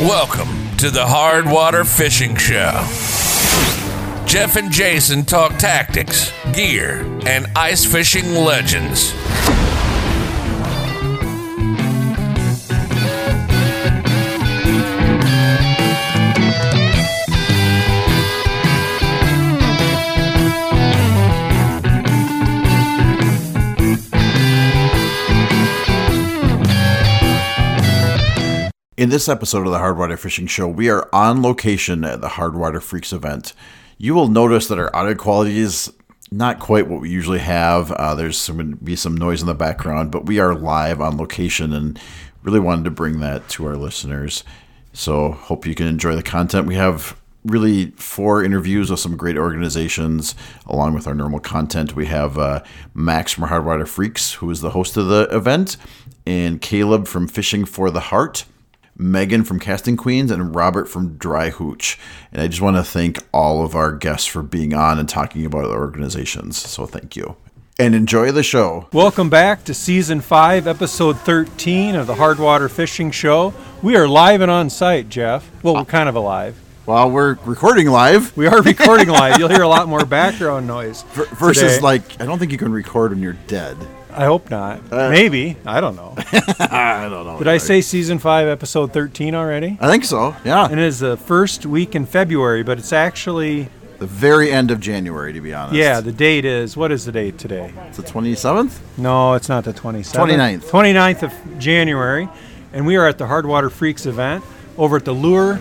Welcome to the Hardwater Fishing Show. Jeff and Jason talk tactics, gear, and ice fishing legends. In this episode of the Hardwater Fishing Show, we are on location at the Hardwater Freaks event. You will notice that our audio quality is not quite what we usually have. Uh, there's going to be some noise in the background, but we are live on location and really wanted to bring that to our listeners. So, hope you can enjoy the content. We have really four interviews with some great organizations along with our normal content. We have uh, Max from Hardwater Freaks, who is the host of the event, and Caleb from Fishing for the Heart. Megan from Casting Queens, and Robert from Dryhootch. And I just want to thank all of our guests for being on and talking about their organizations. So thank you. And enjoy the show. Welcome back to season five, episode 13 of the Hardwater Fishing Show. We are live and on site, Jeff. Well, we're kind of alive. While we're recording live We are recording live. You'll hear a lot more background noise. versus today. like, I don't think you can record when you're dead. I hope not. Uh. Maybe. I don't know. I don't know. Did I say season five, episode 13 already? I think so. Yeah. And it is the first week in February, but it's actually, the very end of January, to be honest. yeah, the date is, what is the date today? It's the 27th? No, it's not the 27th. 29th. 29th of January. And we are at the Hardwater Freaks event over at the Lure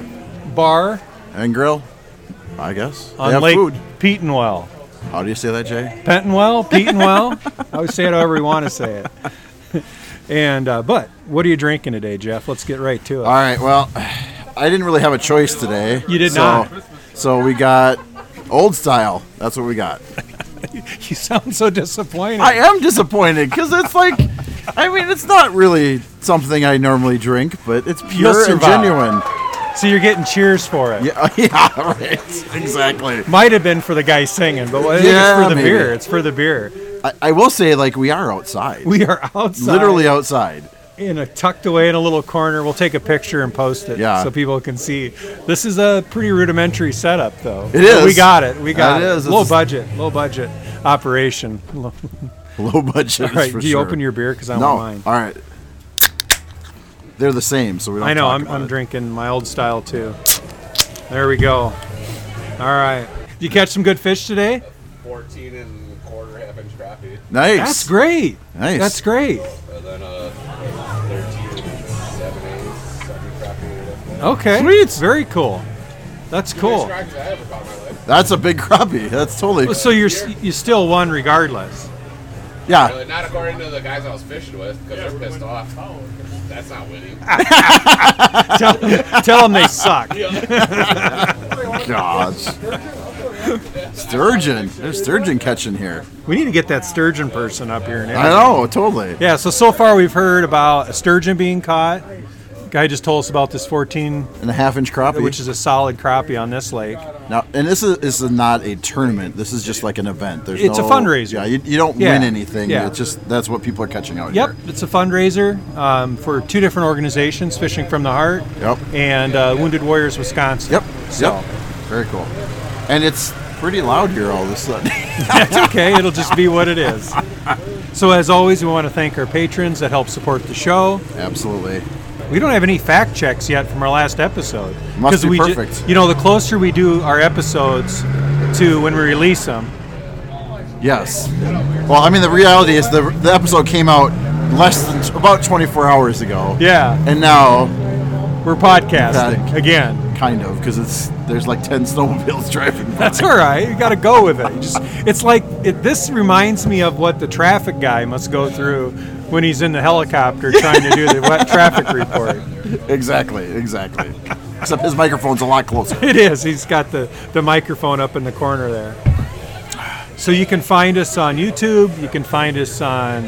Bar And grill, I guess. On Lake food. Petenwell. How do you say that, Jay? Pentonwell, Petenwell. I would say it however you want to say it. And uh, but what are you drinking today, Jeff? Let's get right to it. All right. Well, I didn't really have a choice today. You did so, not. So we got old style. That's what we got. You sound so disappointed. I am disappointed because it's like, I mean, it's not really something I normally drink, but it's pure and genuine. So you're getting cheers for it. Yeah, yeah, right. Exactly. Might have been for the guy singing, but I think Yeah, it's for the maybe. beer. It's for the beer. I, I will say, like, we are outside. We are outside, literally outside. in a tucked away in a little corner. We'll take a picture and post it Yeah. so people can see. This is a pretty rudimentary setup, though. It is. But We got it. We got It it. is. Low It's- budget. Low budget operation. Low- budget. All right. Do you sure. open your beer? Because I No. want mine. All right. They're the same, so we don't. I know. talk I'm, about I'm it. drinking my old style too. There we go. All right. Did you catch some good fish today? 14 and a quarter half inch crappie, Nice. That's great. Nice. That's great. and then uh, 13 and 7 eighths, 7 crappie. Okay. Sweet. Very cool. That's cool. I ever my life. That's a big crappie. That's totally. So you're you still won regardless. Yeah. Really, not according to the guys I was fishing with, because they're pissed off. That's not winning. tell, tell them they suck. Gosh. Sturgeon. There's sturgeon catching here. We need to get that sturgeon person up here. I know, totally. Yeah. So so far we've heard about a sturgeon being caught. Guy just told us about this 14, And a half inch crappie. which is a solid crappie on this lake. now, and this is, this is not a tournament. This is just like an event. There's It's a fundraiser. Yeah, you, you don't Yeah, win anything. yeah. It's just that's what people are catching out Yep, here. Yep, it's a fundraiser um, for two different organizations, Fishing from the Heart Yep. and uh, Wounded Warriors Wisconsin. Yep. So Yep. Very cool. And it's pretty loud here all of a sudden. that's okay. It'll just be what it is. So as always, we want to thank our patrons that help support the show. Absolutely. We don't have any fact checks yet from our last episode. Must be we ju- perfect. you know, the closer we do our episodes to when we release them, Yes. Well, I mean, the reality is the the episode came out less than about 24 hours ago. yeah, And now, we're podcasting again. kind of, because it's there's like 10 snowmobiles driving by. That's all right. You got to go with it. You just, it's like it, this reminds me of what the traffic guy must go through when he's in the helicopter trying to do the wet traffic report. Exactly, exactly. Except his microphone's a lot closer. It is. He's got the, the microphone up in the corner there. So you can find us on YouTube. You can find us on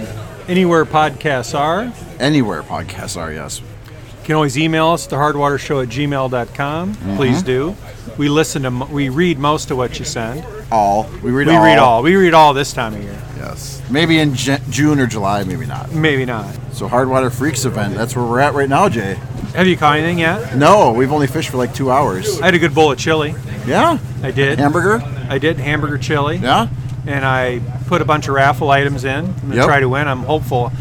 anywhere podcasts are. Anywhere podcasts are, yes. You can always email us, thehardwatershow at gmail.com. Please mm-hmm. do. We listen to, we read most of what you send. All. We read We all. read all. We read all this time of year. Yes. Maybe in J- June or July, maybe not. Maybe not. So Hardwater Freaks event, that's where we're at right now, Jay. Have you caught anything yet? No, we've only fished for like two hours. I had a good bowl of chili. Yeah. I did. Hamburger. I did hamburger chili. Yeah. And I put a bunch of raffle items in. I'm gonna Yep. try to win. I'm hopeful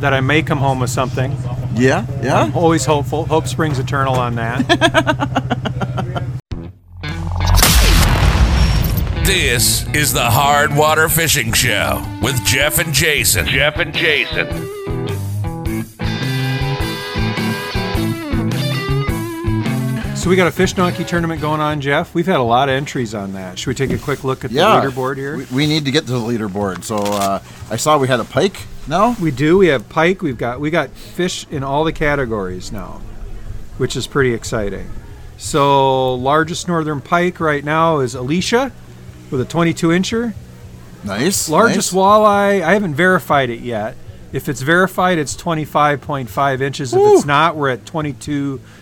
that I may come home with something. Yeah. Yeah. I'm always hopeful. Hope springs eternal on that. This is the Hard Water Fishing Show with Jeff and Jason. Jeff and Jason. so we got a fish donkey tournament going on, Jeff. We've had a lot of entries on that. Should we take a quick look at the leaderboard here? We, we need to get to the leaderboard. So uh, I saw we had a pike. No. We do. We have pike. We've got we got fish in all the categories now, which is pretty exciting. So largest northern pike right now is Alicia, with a 22 incher. Nice. Largest nice. walleye. I haven't verified it yet. If it's verified, it's 25.5 inches. If it's not, we're at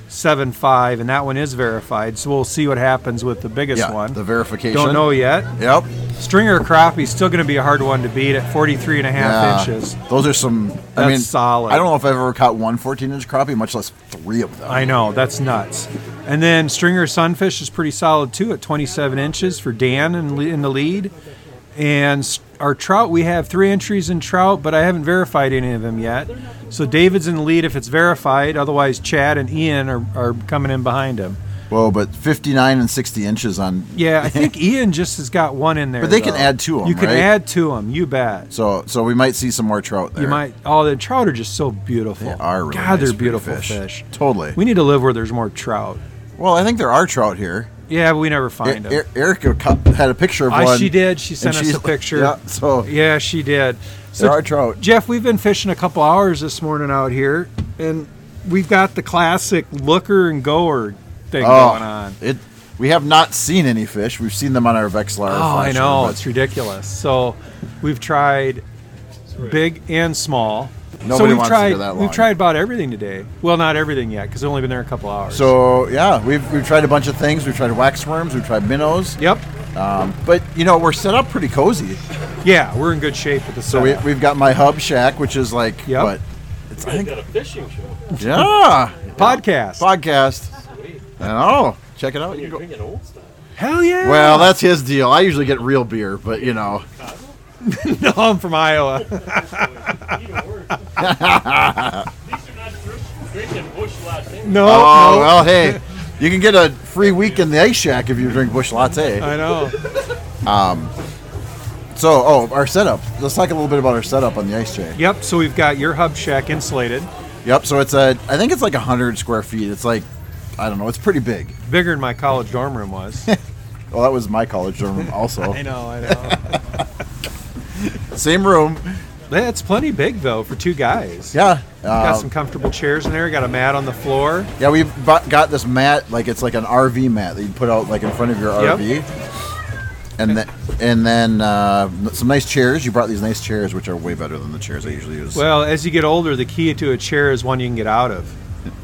22.75, and that one is verified. So we'll see what happens with the biggest Yeah. one. The verification. Don't know yet. Yep. Stringer crappie is still going to be a hard one to beat at 43 and a half Yeah. inches. Those are some. I mean, solid. I don't know if I've ever caught one 14 inch crappie, much less three of them. I know that's nuts. And then stringer sunfish is pretty solid too at 27 inches for Dan in, in the lead. And our trout, we have three entries in trout, but I haven't verified any of them yet. So David's in the lead if it's verified. Otherwise, Chad and Ian are, are coming in behind him. Whoa, but 59 and 60 inches on. Yeah, I think Ian just has got one in there. But they can add to them. You can right? add to them. You bet. So so we might see some more trout there. You might. Oh, the trout are just so beautiful. They are really God, nice, they're beautiful fish. fish. Totally. We need to live where there's more trout. Well, I think there are trout here. Yeah, but we never find E- them. E- Erica had a picture of Ah, one. she did. She sent us a picture. Yeah. So Yeah, she did. there are trout. Jeff, we've been fishing a couple hours this morning out here, and we've got the classic looker and goer thing going on. Oh, It. We have not seen any fish. We've seen them on our Vexilar. Oh, I know but it's ridiculous. So we've tried big and small. So we've wants to tried. go that We've tried about everything today. Well, not everything yet, because we've only been there a couple hours. So yeah, we've we've tried a bunch of things. We've tried wax worms. We've tried minnows. yep, Um, but you know we're set up pretty cozy. yeah, we're in good shape with the So we, setup. we've got my hub shack, which is like Yep. what? It's I think got a fishing show. yeah podcast. podcast. I know. Check it out. You You're can go- drinking old stuff. Hell yeah! Well, that's his deal. I usually get real beer, but you know. no, I'm from Iowa. Even worse. These are not drinking Busch Latte. No, Oh no. well, hey, you can get a free week in the ice shack if you drink Busch Latte. I know. Um, So, oh, our setup. Let's talk a little bit about our setup on the ice shack. Yep. So we've got your hub shack insulated, Yep. So it's a. I think it's like hundred square feet. It's like, I don't know. It's pretty big. bigger than my college dorm room was. Well, that was my college dorm room also. I know. I know. Same room. That's plenty big though for two guys. Yeah. Got Uh, some comfortable chairs in there. Got a mat on the floor. yeah, we bought, got this mat. Like it's like an RV mat that you put out like in front of your Yep. RV. And then, and then uh, some nice chairs. You brought these nice chairs, which are way better than the chairs I usually use. Well, as you get older, the key to a chair is one you can get out of.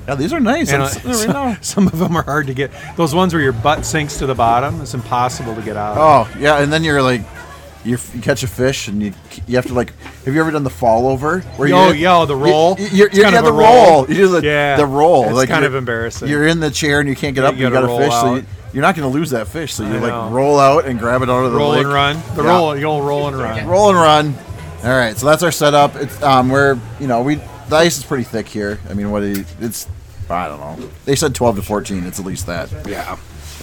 yeah, these are nice. And uh, some of them are hard to get. Those ones where your butt sinks to the bottom, it's impossible to get out. Oh yeah, and then you're like, you you catch a fish and you you have to like. Have you ever done the fall over? Where Oh, yeah, the roll. You, you're, It's you're, kind yeah, of the a roll. roll. You do the Yeah, the roll. it's like kind you're- of embarrassing. You're in the chair and you can't get You up. and You gotta a roll fish, so out. you, you're not going to lose that fish. So you I like know. roll out and grab it out of the roll lake. and run. The Yeah. roll, you'll roll and run. Roll and run. All right, so that's our setup. It's um, we're you know we the ice is pretty thick here. I mean, what do you, it's I don't know. They said 12 to 14. It's at least that. Yeah.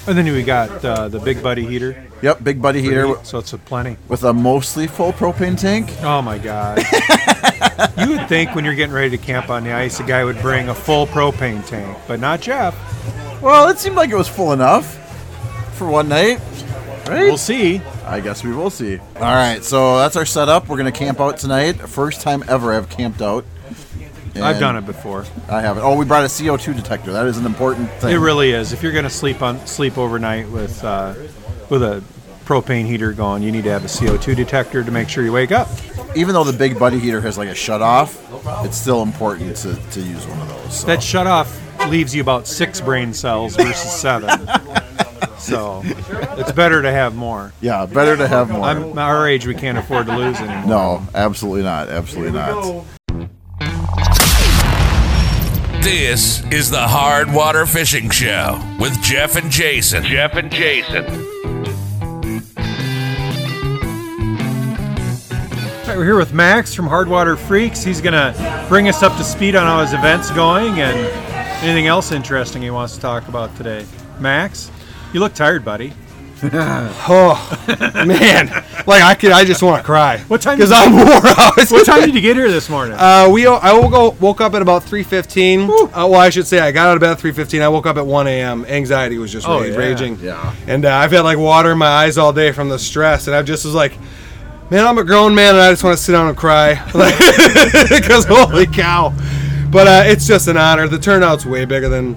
And then we got uh, the big buddy heater. Yep, big buddy heater So it's a plenty. with a mostly full propane tank. Oh my god. you would think when you're getting ready to camp on the ice, a guy would bring a full propane tank, but not Jeff. Well, it seemed like it was full enough for one night, right? We'll see. I guess we will see. All right, so that's our setup. We're gonna camp out tonight. First time ever I've camped out. I've done it before. I haven't. Oh, we brought a CO2 detector. That is an important thing. It really is. If you're going to sleep on sleep overnight with uh, with a propane heater going, you need to have a CO2 detector to make sure you wake up. Even though the big buddy heater has like a shut off, it's still important to, to use one of those. So. That shut off leaves you about six brain cells versus seven. so it's better to have more. yeah, better to have more. I'm our age, we can't afford to lose anymore. no, absolutely not. Absolutely not. This is the Hard Water Fishing Show with Jeff and Jason. Jeff and Jason. All right, we're here with Max from Hardwater Freaks. He's going to bring us up to speed on how his event's going and anything else interesting he wants to talk about today. Max, you look tired, buddy. Oh man, like I could, I just want to cry. What time Because did I'm you- wore out. What time did you get here this morning? Uh, we I woke up, woke up at about 3:15. Uh, well, I should say I got out of bed at 3:15. I woke up at 1 a.m. Anxiety was just Oh, yeah. raging. Yeah. And uh, I've had like water in my eyes all day from the stress, and I just was like, man, I'm a grown man, and I just want to sit down and cry, because holy cow. But uh, it's just an honor. The turnout's way bigger than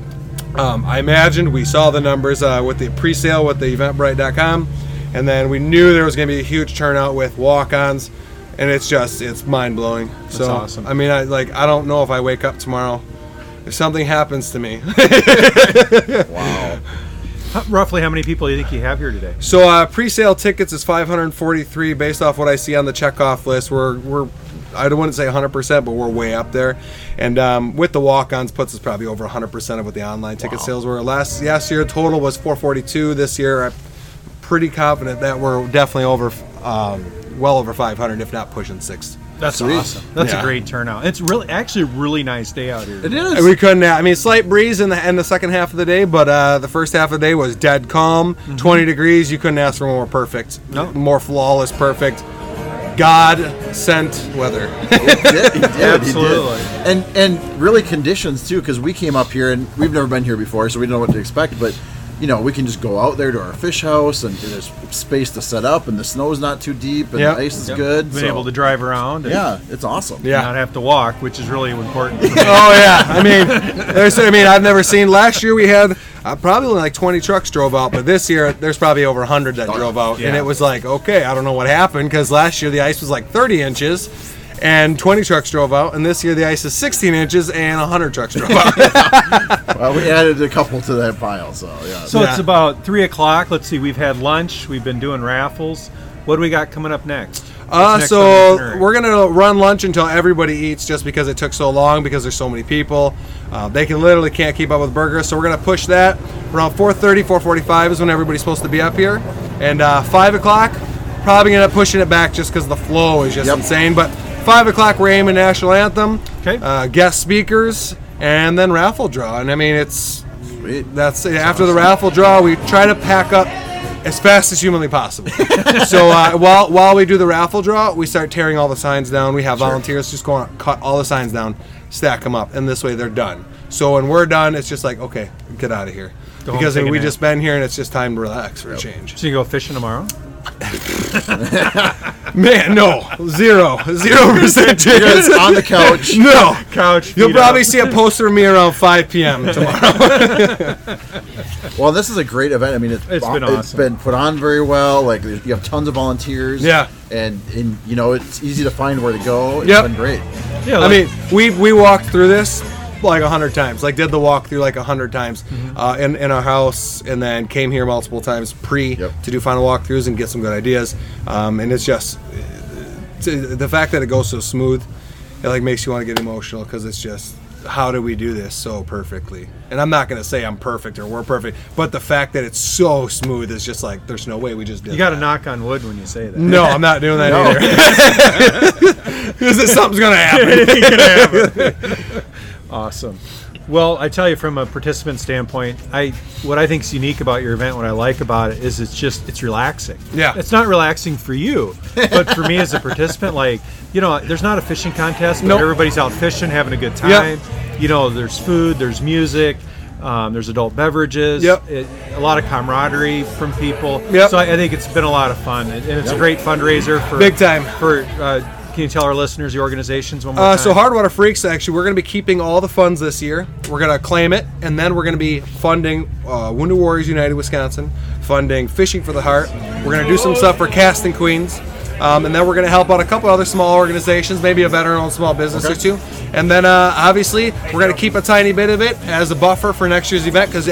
um, I imagined. We saw the numbers uh, with the pre-sale with the Eventbrite.com, and then we knew there was going to be a huge turnout with walk-ons, and it's just it's mind-blowing. so awesome. I mean, I like I don't know if I wake up tomorrow. If something happens to me, How- roughly how many people do you think you have here today? So uh, pre-sale tickets is 543 based off what I see on the checkoff list. We're we're I don't want to say 100%, but we're way up there. And um, with the walk-ons, puts us probably over 100% of what the online ticket sales were. Last last year total was 442. This year, I'm pretty confident that we're definitely over, um, well over 500, if not pushing six. That's awesome. That's Yeah. a great turnout. It's really actually a really nice day out here. It is. And we couldn't. I mean, slight breeze in the in the second half of the day, but uh, the first half of the day was dead calm, 20 degrees. You couldn't ask for more perfect, No. more flawless, perfect. God sent weather. He did, he did, he did. Absolutely. And and really conditions too, because we came up here and we've never been here before, so we don't know what to expect. But you know, we can just go out there to our fish house, and there's space to set up, and the snow's not too deep, and Yep. the ice is Yep. good. Been so- able to drive around and yeah, it's awesome. Yeah. not have to walk, which is really important. oh yeah. I mean, there's. I mean, I've never seen. Last year we had uh, probably like 20 trucks drove out, but this year there's probably over 100 that drove out, and it was like, okay, I don't know what happened because last year the ice was like 30 inches. And 20 trucks drove out, and this year the ice is 16 inches, and 100 trucks drove out. Well, we added a couple to that pile, so yeah. So Yeah. it's about three o'clock. Let's see. We've had lunch. We've been doing raffles. What do we got coming up next? Uh, next so we're gonna run lunch until everybody eats, just because it took so long because there's so many people. Uh, they can literally can't keep up with burgers, so we're gonna push that around 4:30, 4:45 is when everybody's supposed to be up here, and uh, five o'clock probably gonna end up pushing it back just because the flow is just Yep. insane. But five o'clock we're aiming national anthem, Okay. uh, guest speakers, and then raffle draw. And I mean it's Sweet. that's after the raffle draw. We try to pack up as fast as humanly possible. so uh, while while we do the raffle draw, we start tearing all the signs down. We have volunteers just going to cut all the signs down, stack them up, and this way they're done. So when we're done, it's just like okay, get out of here. Go because we just been here and it's just time to relax for a change. So you go fishing tomorrow? Man, no, zero, zero percent You're chance. on the couch. No. Couch. You'll probably up. see a poster of me around 5 p.m. tomorrow. Well, this is a great event. I mean, it's, It's been it's awesome. been put on very well. Like you have tons of volunteers. Yeah. and and you know it's easy to find where to go. It's Yep. been great. Yeah, I mean, we we walked through this like a hundred times. Like did the walkthrough like a hundred times Mm-hmm. uh, in in our house, and then came here multiple times pre Yep. to do final walkthroughs and get some good ideas. Um, and it's just the fact that it goes so smooth. It like makes you want to get emotional because it's just how do we do this so perfectly? And I'm not gonna say I'm perfect or we're perfect, but the fact that it's so smooth is just like there's no way we just did. you got to knock on wood when you say that. No, I'm not doing that No. either. Because something's gonna happen. Awesome. Well, I tell you from a participant standpoint, I what I think is unique about your event, what I like about it is it's just it's relaxing. Yeah. It's not relaxing for you, but for me as a participant, like you know, there's not a fishing contest, but Nope. everybody's out fishing, having a good Yep. time. You know, there's food, there's music. Um, there's adult beverages. Yep. It, a lot of camaraderie from people. Yep. So I, I think it's been a lot of fun, and, and it's a great fundraiser for Big time. For uh, can you tell our listeners the organizations one more Uh, time? so Hardwater Freaks, actually, we're going to be keeping all the funds this year. We're going to claim it, and then we're going to be funding uh, Wounded Warriors United Wisconsin, funding Fishing for the Heart. We're going to do some stuff for Casting Queens, um, and then we're going to help out a couple other small organizations, maybe a veteran-owned small business or two. And then, uh, obviously, we're going to keep a tiny bit of it as a buffer for next year's event because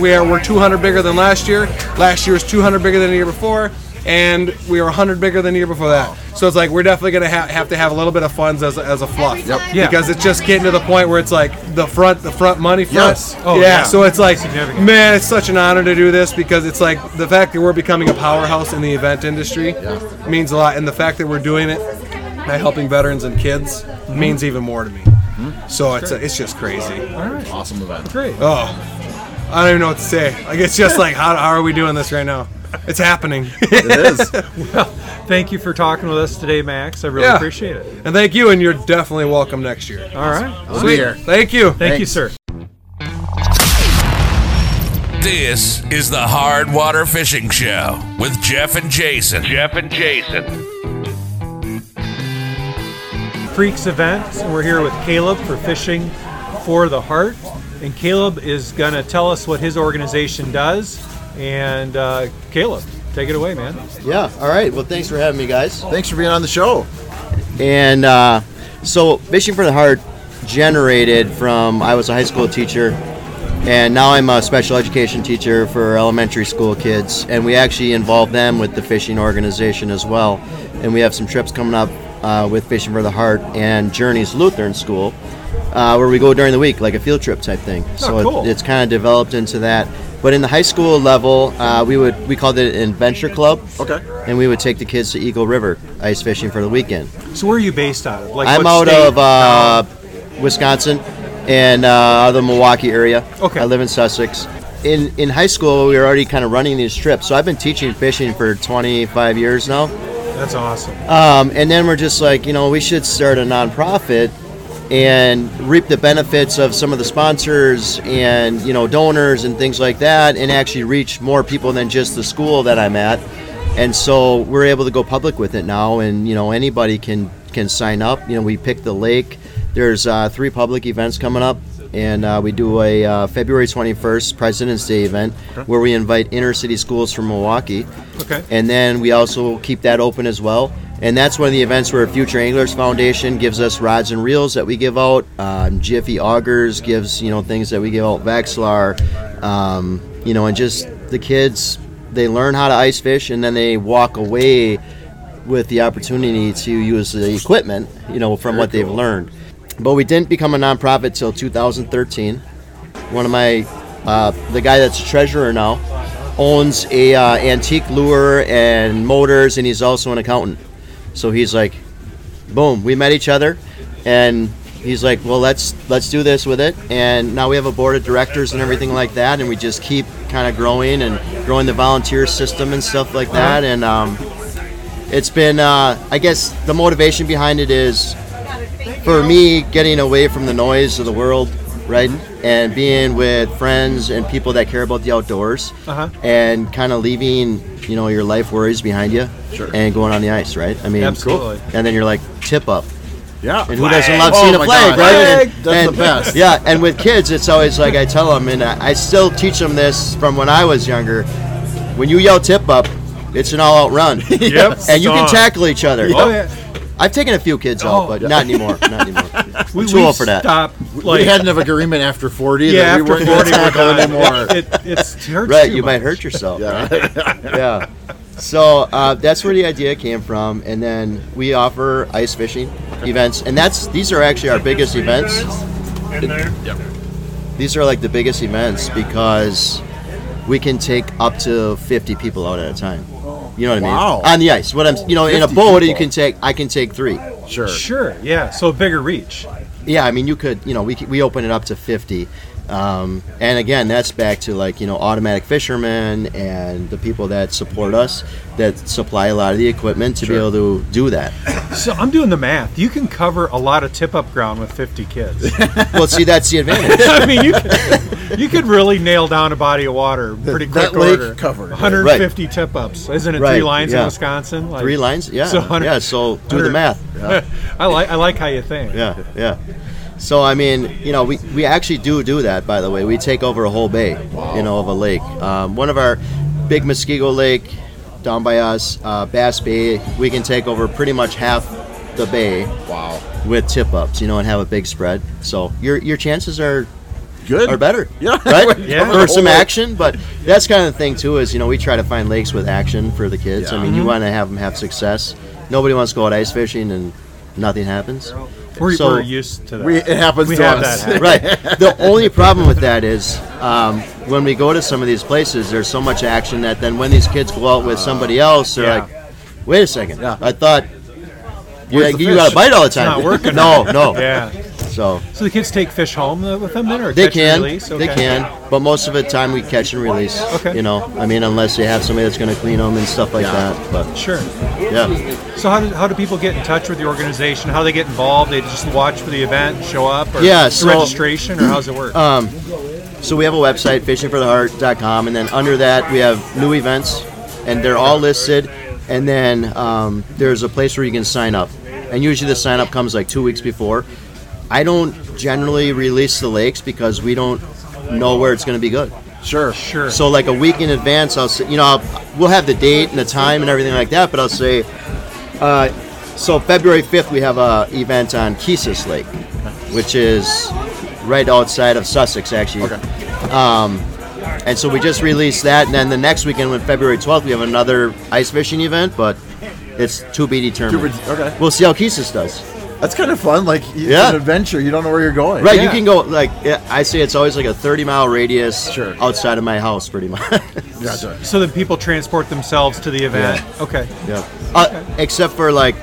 we are we're 200 bigger than last year. Last year was 200 bigger than the year before. And we were 100 bigger than the year before that. So it's like we're definitely gonna ha- have to have a little bit of funds as a, as a fluff. Yep. Yeah. Because it's just getting to the point where it's like the front the front money front. Yes. Oh, yeah, yeah. So it's like, Significant. man, it's such an honor to do this because it's like the fact that we're becoming a powerhouse in the event industry means a lot, and the fact that we're doing it by helping veterans and kids Mm-hmm. means even more to me. So it's it's just crazy. All right. Awesome event. Great. Oh, I don't even know what to say. Like it's just like how, how are we doing this right now? It's happening. It is. Well, thank you for talking with us today, Max. I really Yeah. appreciate it. and thank you, and you're definitely welcome next year. All right. We'll be here. Thank you. Thank you, Thanks. sir. This is the Hard Water Fishing Show with Jeff and Jason. Jeff and Jason. Freaks events, and we're here with Caleb for Fishing for the Heart. And Caleb is going to tell us what his organization does. And uh, Caleb, take it away, man. Yeah. All right. Well, thanks for having me, guys. Thanks for being on the show. And uh, so, Fishing for the Heart generated from I was a high school teacher, and now I'm a special education teacher for elementary school kids. And we actually involve them with the fishing organization as well. And we have some trips coming up uh, with Fishing for the Heart and Journeys Lutheran School. Uh, where we go during the week, like a field trip type thing. so it- it's kind of developed into that. But in the high school level, uh, we would we called it an adventure club. Okay. And we would take the kids to Eagle River ice fishing for the weekend. So, where are you based out of? Like, I'm out state? of uh, Wisconsin and uh, the Milwaukee area. Okay. I live in Sussex. In in high school, we were already kind of running these trips. So I've been teaching fishing for 25 years now. That's awesome. Um, and then we're just like, you know, we should start a nonprofit and reap the benefits of some of the sponsors and you know donors and things like that, and actually reach more people than just the school that I'm at. And so we're able to go public with it now, and you know anybody can can sign up. You know, we pick the lake. There's uh, three public events coming up, and uh, we do a uh, February 21st President's Day event where we invite inner city schools from Milwaukee. Okay. And then we also keep that open as well. And that's one of the events where Future Anglers Foundation gives us rods and reels that we give out. Um, Jiffy Augers gives you know things that we give out. Vexilar, um, you know, and just the kids they learn how to ice fish and then they walk away with the opportunity to use the equipment, you know, from what they've learned. But we didn't become a nonprofit till 2013. One of my, uh, the guy that's a treasurer now, owns a uh, antique lure and motors, and he's also an accountant. So he's like, boom, we met each other, and he's like, well, let's let's do this with it. And now we have a board of directors and everything like that, and we just keep kind of growing and growing the volunteer system and stuff like that. And um, it's been, uh, I guess, the motivation behind it is for me getting away from the noise of the world, right, and being with friends and people that care about the outdoors, Uh-huh. and kind of leaving, you know, your life worries behind you, Sure. and going on the ice, right? I mean, Absolutely. And then you're like tip up, Yeah. and who doesn't love Oh seeing a my flag, God. right? Flag! And- That's and- the best. Yeah, and with kids, it's always like I tell them, and I I still teach them this from when I was younger. When you yell tip up, it's an all-out run. Yep. And you can tackle each other. Oh, yeah. I've taken a few kids out, Oh. but not anymore. Not anymore. We, I'm too we old for that. stopped, we had an agreement after 40 yeah, that we after weren't 40 going to we're tackle done. anymore. It, it, it hurts Right, too you might hurt yourself. yeah. Yeah. So uh, that's where the idea came from, and then we offer ice fishing events, and that's these are actually our biggest events. In there. Yep. These are like the biggest events because we can take up to 50 people out at a time. You know what I mean? On the ice. What I'm, you know, in a 50 boat, you people. can take. I can take three. Sure. Sure, yeah. So a bigger reach. Yeah, I mean, you could, you know, we, c- we open it up to 50. Um, and again, that's back to like, you know, automatic fishermen and the people that support us that supply a lot of the equipment to be able to do that. So I'm doing the math. You can cover a lot of tip up ground with 50 kids. well, see, that's the advantage. I mean, you could, you could really nail down a body of water pretty quick that lake order. covered. 150 tip ups. Isn't it three Right, lines in. Wisconsin? Like, Three lines? Yeah. So 100 yeah, so do the 100 math. I like I like how you think. Yeah, yeah. So I mean, you know, we, we actually do do that. By the way, we take over a whole bay, you know, of a lake. Um, one of our big Muskego Lake down by us, uh, Bass Bay, we can take over pretty much half the bay Wow. with tip ups, you know, and have a big spread. So your your chances are Good. or better. Yeah. right. Yeah. For some action, but that's kind of the thing too. Is you know we try to find lakes with action for the kids. I Yeah. mean, you want to have them have success. Nobody wants to go out ice fishing and nothing happens. We're, So- we're used to that. We, it happens We to us. happen. right. The only problem with that is um, when we go to some of these places, there's so much action that then when these kids go out with somebody else, they're Yeah. like, "Wait a second, Yeah. I thought you, Where's you got fish?" to bite all the time." not working. no, no. Yeah. So So the kids take fish home uh, with them then, or they catch and can, release? they can, but most of the time we catch and release. Okay. You know, I mean, unless they have somebody that's going to clean them and stuff like Yeah. that. But Sure. yeah. So how do, how do people get in touch with the organization? How do they get involved? They just watch for the event and show up? Or Yeah, so- registration, or how's it work? Um, so we have a website, fishingfortheheart.com, and then under that we have new events, and they're all listed. And then um, there's a place where you can sign up, and usually the sign up comes like two weeks before. I don't generally release the lakes because we don't know where it's going to be good. Sure. sure. So like a week in advance, I'll say, you know, I'll, we'll have the date and the time and everything like that. But I'll say, uh, so February fifth we have a event on Keesus Lake, which is right outside of Sussex, actually. Um, and so we just released that, and then the next weekend, when February twelfth, we have another ice fishing event, but it's to be determined. Okay. We'll see how Keesus does. That's kind of fun. Like it's Yeah. an adventure. You don't know where you're going. Right, Yeah. you can go like I say it's always like a thirty mile radius Sure. outside of my house, pretty much. Gotcha. so that people transport themselves to the event. Okay. Yeah. Uh, except for like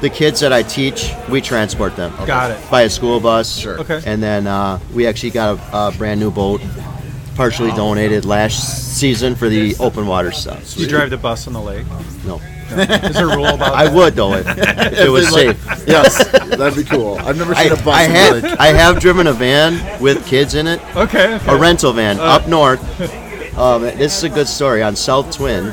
the kids that I teach, we transport them. Got it. By a school bus. Sure. Okay. And then uh, we actually got a, a brand new boat, partially donated last season for the open water stuff. You drive the bus on the lake. No. Is there a rule about I that? would though if, if it was safe. Yes, that'd be cool. I've never I, seen a bus. I in have the. I have driven a van with kids in it, Okay. okay. a rental van up north. Um, this is a good story on South Twin.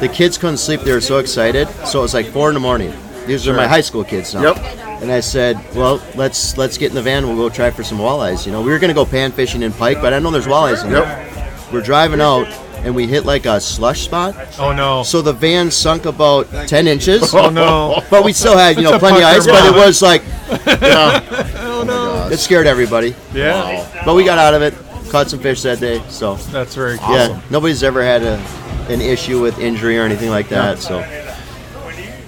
The kids couldn't sleep; they were so excited. So it was like four in the morning. These are my high school kids now. Yep. And I said, "Well, let's let's get in the van. We'll go try for some walleyes. You know, we were gonna go pan fishing in Pike, but I know there's walleyes in there. We're driving out, and we hit like a slush spot. Oh no. So the van sunk about ten inches. oh no. But we still had, you know, plenty of ice. But it was like, Oh no. it scared everybody. Yeah. But we got out of it. Caught some fish that day. So That's very cool. yeah, nobody's ever had a, an issue with injury or anything like that. So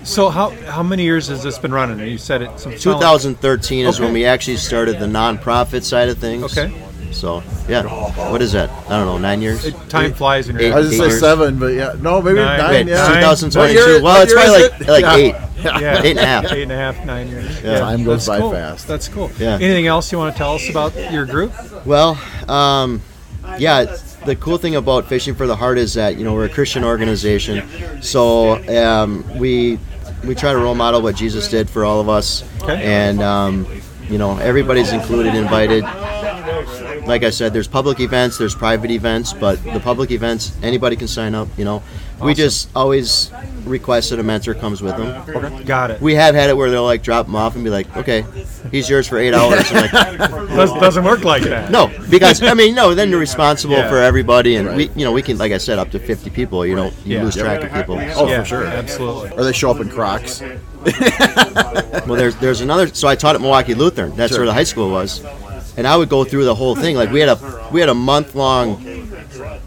So how how many years has this been running? You said it. Some 2013 is when we actually started the nonprofit side of things. Okay. So yeah, what is that? I don't know, nine years. It, time flies in your Eight- I was eight gonna say years. seven, but yeah, no, maybe Nine. nine. Wait, yeah. 2022. What well, it's probably like it? like Yeah. eight. Yeah. Eight and a half. Eight and a half, nine years. Yeah. Time goes That's by cool. fast. That's cool. Yeah. Anything else you want to tell us about your group? Well, um, yeah, the cool thing about Fishing for the Heart is that you know we're a Christian organization, so um, we we try to role model what Jesus did for all of us, Okay. and um, you know everybody's included, invited. Like I said, there's public events, there's private events, but the public events anybody can sign up. You know, we just always request that a mentor comes with them. Got it. We have had it where they'll like drop them off and be like, "Okay, he's yours for eight hours." I'm like, Does, doesn't work like that. no, because I mean, no. Then you're responsible Yeah. for everybody, and we, you know, we can, like I said, up to 50 people. You know, you Yeah. lose track of people. Oh, yeah, for sure. Absolutely. Or they show up in Crocs. Well, there's there's another. So I taught at Milwaukee Lutheran. That's Sure. where the high school was, and I would go through the whole thing. Like we had a we had a month long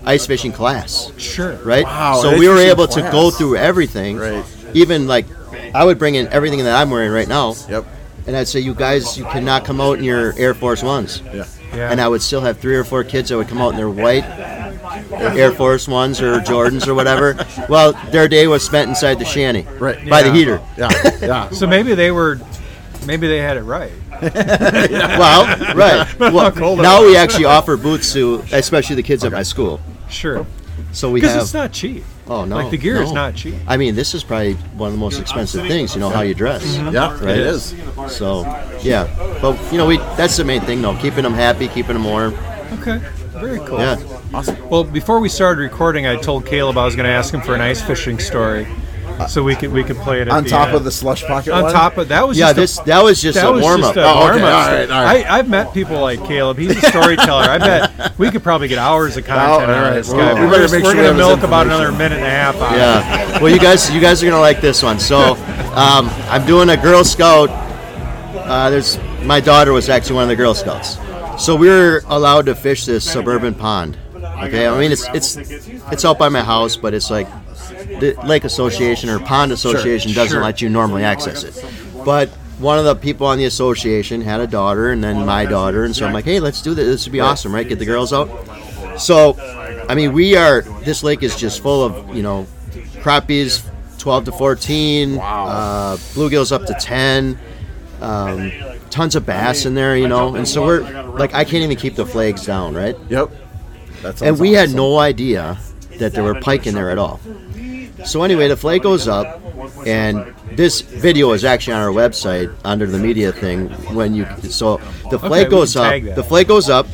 ice fishing class, Sure. right? Wow, so ice we were fishing able to class. go through everything. Right. Even like, I would bring in everything that I'm wearing right now, Yep. and I'd say, you guys, you cannot come out in your Air Force Ones. Yeah. Yeah. and I would still have three or four kids that would come out in their white Air Force Ones or Jordans or whatever. Well, their day was spent inside the shanty, Right. by the Yeah. heater. Yeah. Yeah. so maybe they were, maybe they had it right. Well, right. Well, cold now we actually offer boots to, especially the kids at my school. Sure. So we Because have. it's not cheap. oh no, like the gear is no. not cheap. I mean, this is probably one of the most expensive things. You know how you dress. Mm-hmm. Yeah. Right. It is. So, yeah. But you know, we that's the main thing, though. Keeping them happy, keeping them warm. Okay. Very cool. Yeah. Awesome. Well, before we started recording, I told Caleb I was going to ask him for an ice fishing story, so we could we could play it at On the top end. of the slush pocket. On one? top of that was Yeah. just a- This that was just that a warm up. a Oh, okay. warm-up All story. right, all right. I, I've met people like Caleb. He's a storyteller. I bet we could probably get hours of content all out of this guy. we We're, better just- make we're sure we going to have milk about another minute and a half out. Yeah. Well, you guys, you guys are gonna like this one. So, um, I'm doing a Girl Scout. Uh, there's my daughter was actually one of the Girl Scouts, So we're allowed to fish this suburban pond. Okay, I mean it's it's it's out by my house, but it's like the lake association or pond association doesn't sure. let you normally access it. But one of the people on the association had a daughter, and then my daughter, and so I'm like, hey, let's do this. This would be awesome, right? Get the girls out. So, I mean, we are. This lake is just full of you know crappies, 12 to 14, uh, bluegills up to 10, um, tons of bass in there, you know. And so we're like, I can't even keep the flags down, right? Yep. That And we had no idea that there were pike in there at all. So anyway, the flag goes up, and this video is actually on our website under the media thing. When you so the flag Okay, goes up, the flag goes up,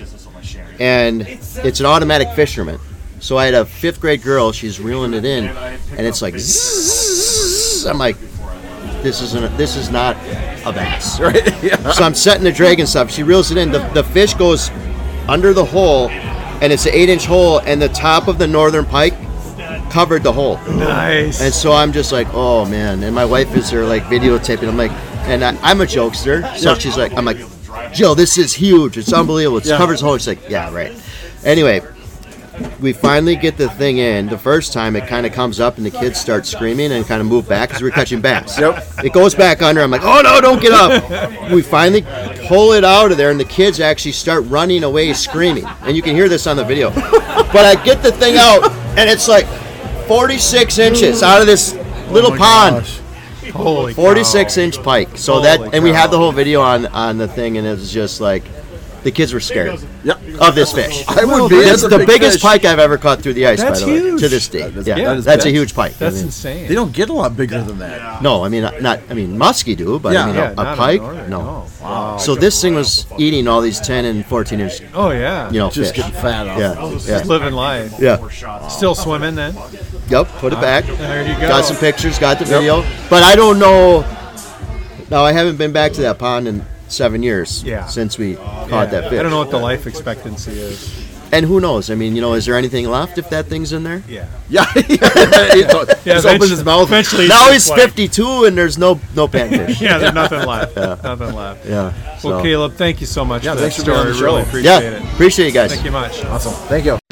and it's an automatic fisherman. So I had a fifth grade girl. She's reeling it in, and it's like. I'm like, this isn't. This is not a bass, right? So I'm setting the drag and stuff. She reels it in. The, the fish goes under the hole, and it's an eight-inch hole, and the top of the northern pike covered the hole. Nice. And so I'm just like, oh man. And my wife is there like videotaping. I'm like, and I, I'm a jokester, so she's like, I'm like, Jill, this is huge. It's unbelievable. It covers the whole. She's like, yeah, right. Anyway, we finally get the thing in. The first time it kind of comes up and the kids start screaming and kind of move back because we're catching bass. Yep. It goes back under. I'm like, oh no, don't get up. we finally pull it out of there and the kids actually start running away screaming. And you can hear this on the video. but I get the thing out and it's like 46 inches out of this little oh pond. Holy 46 cow. inch pike. So Holy that, and we cow. have the whole video on on the thing, and it was just like, the kids were scared Yep. of this fish. I Well, would be. That's the big biggest fish. pike I've ever caught through the ice. That's by the way, to this day. That is- yeah, that is that's a huge pike. That's I mean, insane. They don't get a lot bigger than that. No, I mean not, not. I mean muskie do, but Yeah. I mean yeah, a, a pike, northern, no. Wow. So this thing was eating all these 10 and 14 inch, Oh yeah. you know, Just fish. getting fat off. Yeah, Just living life. yeah. Still swimming then. Yep. Put it uh, back. There you go. Got some pictures. Got the video. But I don't know. No, I haven't been back to that pond in seven years. Yeah. Since we Yeah. caught that fish. I don't know what the life expectancy is. And who knows? I mean, you know, is there anything left if that thing's in there? Yeah. Yeah. he Yeah, just opens his mouth. Eventually, Now it's he's like- 52 and there's no no panfish. Yeah, there's nothing left. Yeah. Nothing left. yeah. Well, so- Caleb, thank you so much Yeah, for that thanks for being story. on the show. Really yeah. appreciate it. Appreciate you guys. Thank you much. Awesome. Thank you.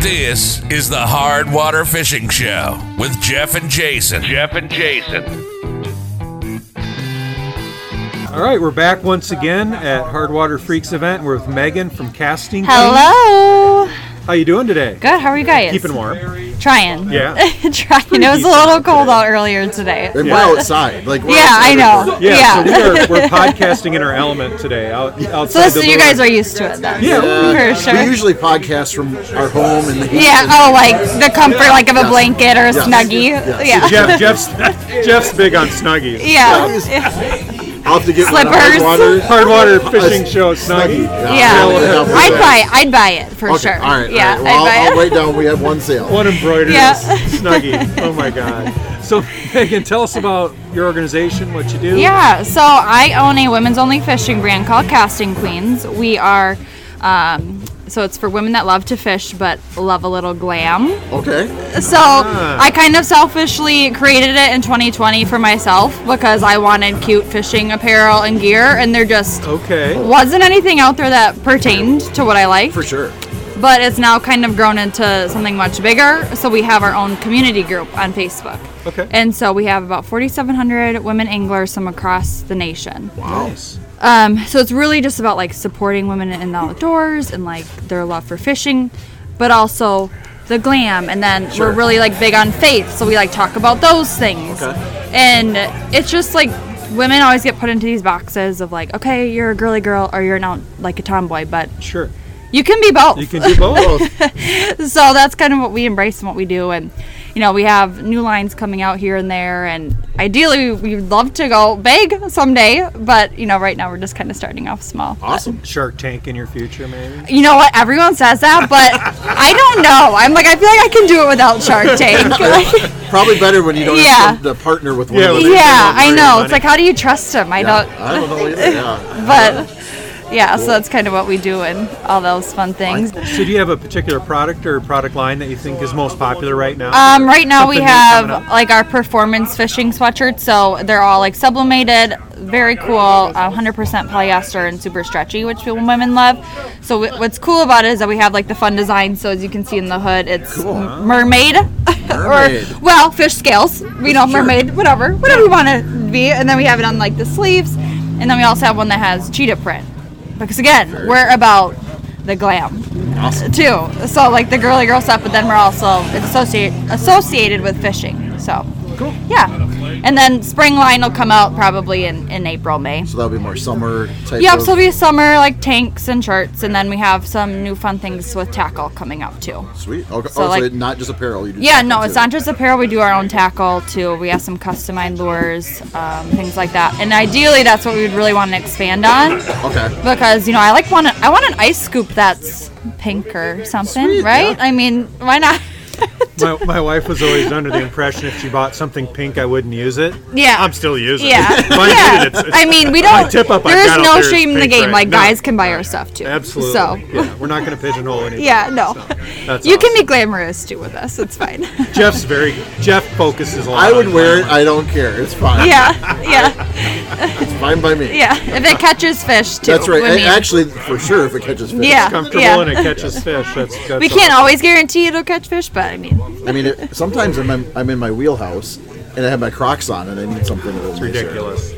This is the Hard Water Fishing Show with Jeff and Jason. Jeff and Jason. All right, we're back once again at Hardwater Freaks event. We're with Megan from Casting. Queen. Hello. How you doing today? Good. How are you guys? Keeping warm. Trying. Yeah. Trying. It was a little cold out earlier today. And we're but- outside. Like we're Yeah, I outside know. recording. Yeah, Yeah. so we are, we're podcasting in our element today. Out, outside So this, the you lure. guys are used to it then. Yeah, for sure. We usually podcast from our home in the heat. yeah. Oh, like the comfort, like of a blanket or a snuggie. Yeah. Jeff, Jeff's, Jeff's big on snuggies. Yeah. Yeah. I'll have to get Slippers. hard water fishing show snuggie. Yeah. we'll have I'd that. buy. I'd buy it for Okay, sure. all right. Yeah. all right. Well, I'd I'll, I'll it. write down. We have one sale. One embroidered Yeah. snuggie. Oh my god. So Megan, tell us about your organization, what you do. Yeah, so I own a women's only fishing brand called Casting Queens. We are, um, so it's for women that love to fish but love a little glam. Okay. So ah. I kind of selfishly created it in 2020 for myself because I wanted cute fishing apparel and gear, and there just Okay. wasn't anything out there that pertained to what I like. For sure. But it's now kind of grown into something much bigger. So we have our own community group on Facebook. Okay. And so we have about 4,700 women anglers from across the nation. Nice. Um, so it's really just about like supporting women in the outdoors and like their love for fishing, but also the glam. And then we're really like big on faith, so we like talk about those things. Okay. And it's just like women always get put into these boxes of like, okay, you're a girly girl or you're not like a tomboy, but Sure. You can be both. You can do both. so that's kind of what we embrace and what we do and you know we have new lines coming out here and there and ideally we'd love to go big someday but you know right now we're just kind of starting off small Awesome. Shark Tank in your future, maybe. you know what everyone says that but i don't know i'm like i feel like i can do it without shark tank Like, Probably better when you don't Yeah. have to, to partner with one Yeah, of with those. yeah i know about it's like how do you trust him i don't I don't know either. Yeah. but yeah, so that's kind of what we do and all those fun things. So do you have a particular product or product line that you think is most popular right now? Um, right now we Something new have like our performance fishing sweatshirts, so they're all like sublimated, very cool, uh, 100% polyester and super stretchy, which women love. So what's cool about it is that we have like the fun design. So as you can see in the hood, it's m- mermaid, Mermaid. or well, fish scales. We know mermaid, whatever, whatever you want to be. And then we have it on like the sleeves, and then we also have one that has cheetah print, because again, we're about the glam too. So like the girly girl stuff, but then we're also it's associate, associated with fishing. So cool. Yeah. And then spring line will come out probably in, in April, May. So that'll be more summer type. Yep, of, so it'll be summer like tanks and shirts, and then we have some new fun things with tackle coming up too. Sweet. Okay. So, oh, like- so not just apparel. You do Yeah, tackle, no, too. it's not just apparel. We do our own tackle too. We have some customized lures, um, things like that. And ideally, that's what we would really want to expand on Okay. because you know I like want I want an ice scoop that's pink or something, Sweet, right? yeah. I mean, why not? my, my wife was always under the impression if she bought something pink, I wouldn't use it. Yeah. I'm still using Yeah, it. If yeah. it, it's, it's, I mean, we don't. tip up I there is got out no there is shame in the game. right? Like No. guys can buy our stuff too. Absolutely. So. Yeah, we're not going to pigeonhole anything. Yeah, no. That's you can be glamorous too with us. It's fine. Jeff's very. Jeff focuses a lot. I would on wear it. I don't care. It's fine. yeah, yeah, It's fine by me. yeah. If it catches fish too. That's right. I A- mean, Actually, for sure, if it catches fish. Yeah. Comfortable yeah. and it catches fish. That's, that's we can't awesome. always guarantee it'll catch fish, but I mean, I mean, it, sometimes I'm in, I'm in my wheelhouse and I have my Crocs on and I need something a little nicer. ridiculous.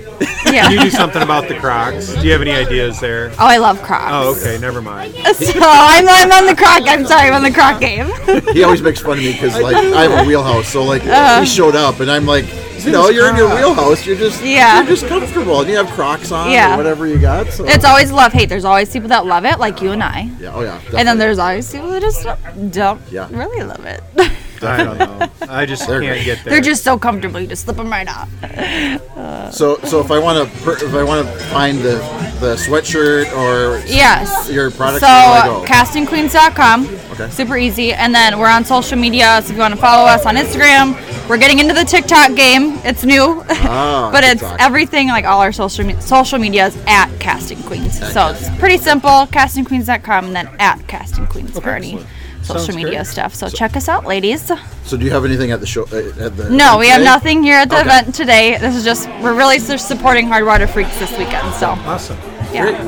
yeah. Can you do something about the Crocs? Do you have any ideas there? Oh, I love Crocs. Oh, okay. Never mind. So I'm, I'm on the Croc. I'm sorry, I'm on the Croc game. He always makes fun of me because like I have a wheelhouse, so like Uh-huh. he showed up and I'm like, you know, you're in your wheelhouse. You're just Yeah. you're just comfortable and you have Crocs on Yeah. or whatever you got. So It's always love hate. There's always people that love it, like you and I, yeah, oh yeah. and then definitely. there's always people that just don't Yeah. really love it. I don't know. I just They're can't great. get there. They're just so comfortable, you just slip them right off. So so if I want to if I want to find the the sweatshirt or Yes. your product, So, where do I go? castingqueens.com. Okay. Super easy. And then we're on social media. So if you want to follow us on Instagram, we're getting into the TikTok game. It's new. Ah, but it's TikTok. everything, like all our social, me- social media is at Casting Queens. So it's pretty simple. Castingqueens.com and then at Casting Queens for any social media great. stuff. So, check us out, ladies. So do you have anything at the show? uh, At the No, we have today? nothing here at the Okay. event today. This is just, we're really supporting hard water Freaks this weekend. So, awesome. yeah.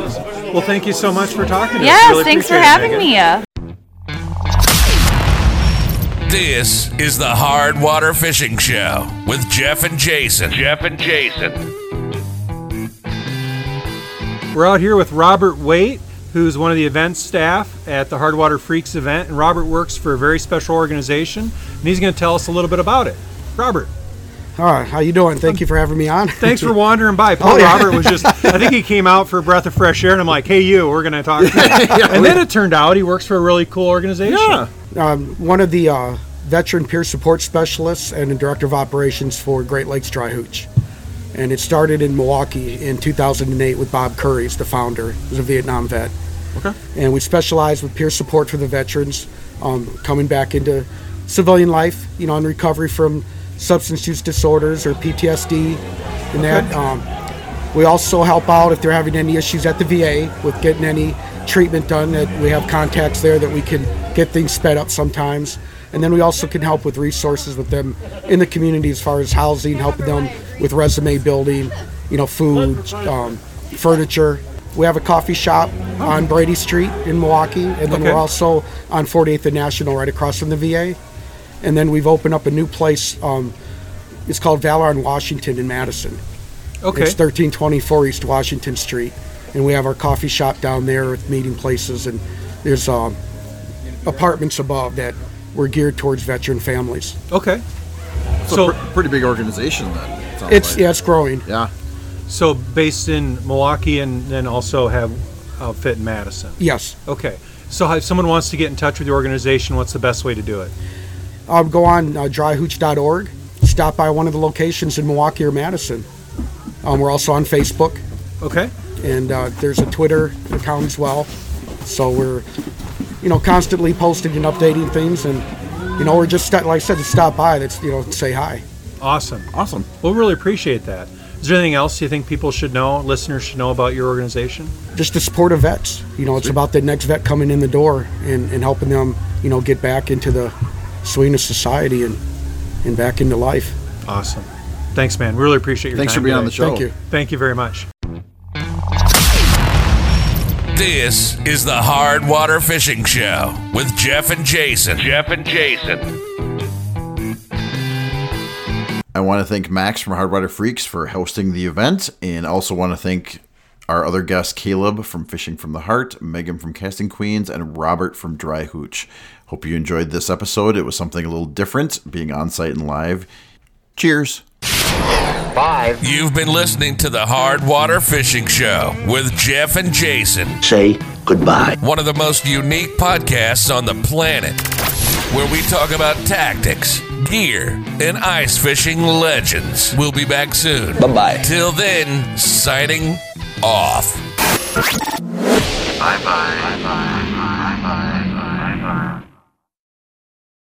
Well, thank you so much for talking to us. Yes, Really thanks for appreciate it, having Megan. me. This is the Hard Water Fishing Show with Jeff and Jason. Jeff and Jason. We're out here with Robert Waite, who's one of the event staff at the Hardwater Freaks event, and Robert works for a very special organization, and he's going to tell us a little bit about it. Robert, All right, how you doing? Thank you for having me on. thanks for wandering by. Poor Oh, yeah. Robert was just, I think he came out for a breath of fresh air, and I'm like, hey, you, we're going to talk to you. and then it turned out he works for a really cool organization. Yeah. um, one of the uh, veteran peer support specialists and the director of operations for Great Lakes Dryhootch. And it started in Milwaukee in 2008 with Bob Curry's the founder. He was a Vietnam vet. Okay. And we specialize with peer support for the veterans um, coming back into civilian life, you know, in recovery from substance use disorders or PTSD and that. Um, we also help out if they're having any issues at the VA with getting any treatment done. That we have contacts there that we can get things sped up sometimes. And then we also can help with resources with them in the community as far as housing, helping them with resume building, you know, food, um, furniture. We have a coffee shop on Brady Street in Milwaukee, and then Okay. we're also on 48th and National, right across from the VA. And then we've opened up a new place. Um, it's called Valor on Washington in Madison. Okay. It's 1324 East Washington Street, and we have our coffee shop down there with meeting places, and there's um, apartments above that we're geared towards veteran families. Okay. So, So, pr- pretty big organization then. it sounds It's like. yeah, it's growing. Yeah. So based in Milwaukee and then also have outfit in Madison. Yes, Okay. So if someone wants to get in touch with the organization, what's the best way to do it? um, go on uh, dryhootch.org. Stop by one of the locations in Milwaukee or Madison. Um, we're also on Facebook, Okay. and uh, there's a Twitter account as well. So we're, you know, constantly posting and updating things, and you know, we're just like I said, to stop by. That's you know, say hi. Awesome. Awesome. We'll really appreciate that. Is there anything else you think people should know, listeners should know about your organization? just to support of vets. You know, it's about the next vet coming in the door and, and helping them, you know, get back into the swing of society and, and back into life. Awesome. Thanks, man. We Really appreciate your time. Thanks for being on the show. Thank you. Thank you very much. This is the Hard Water Fishing Show with Jeff and Jason. Jeff and Jason. I want to thank Max from Hardwater Freaks for hosting the event, and also want to thank our other guests Caleb from Fishing from the Heart, Megan from Casting Queens, and Robert from Dryhootch. Hope you enjoyed this episode. It was something a little different, being on site and live. Cheers. You've been listening to the Hard Water Fishing Show with Jeff and Jason. Say goodbye. one of the most unique podcasts on the planet, where we talk about tactics, gear, and ice fishing legends. We'll be back soon. Bye bye. Till then, signing off. Bye bye. Bye bye.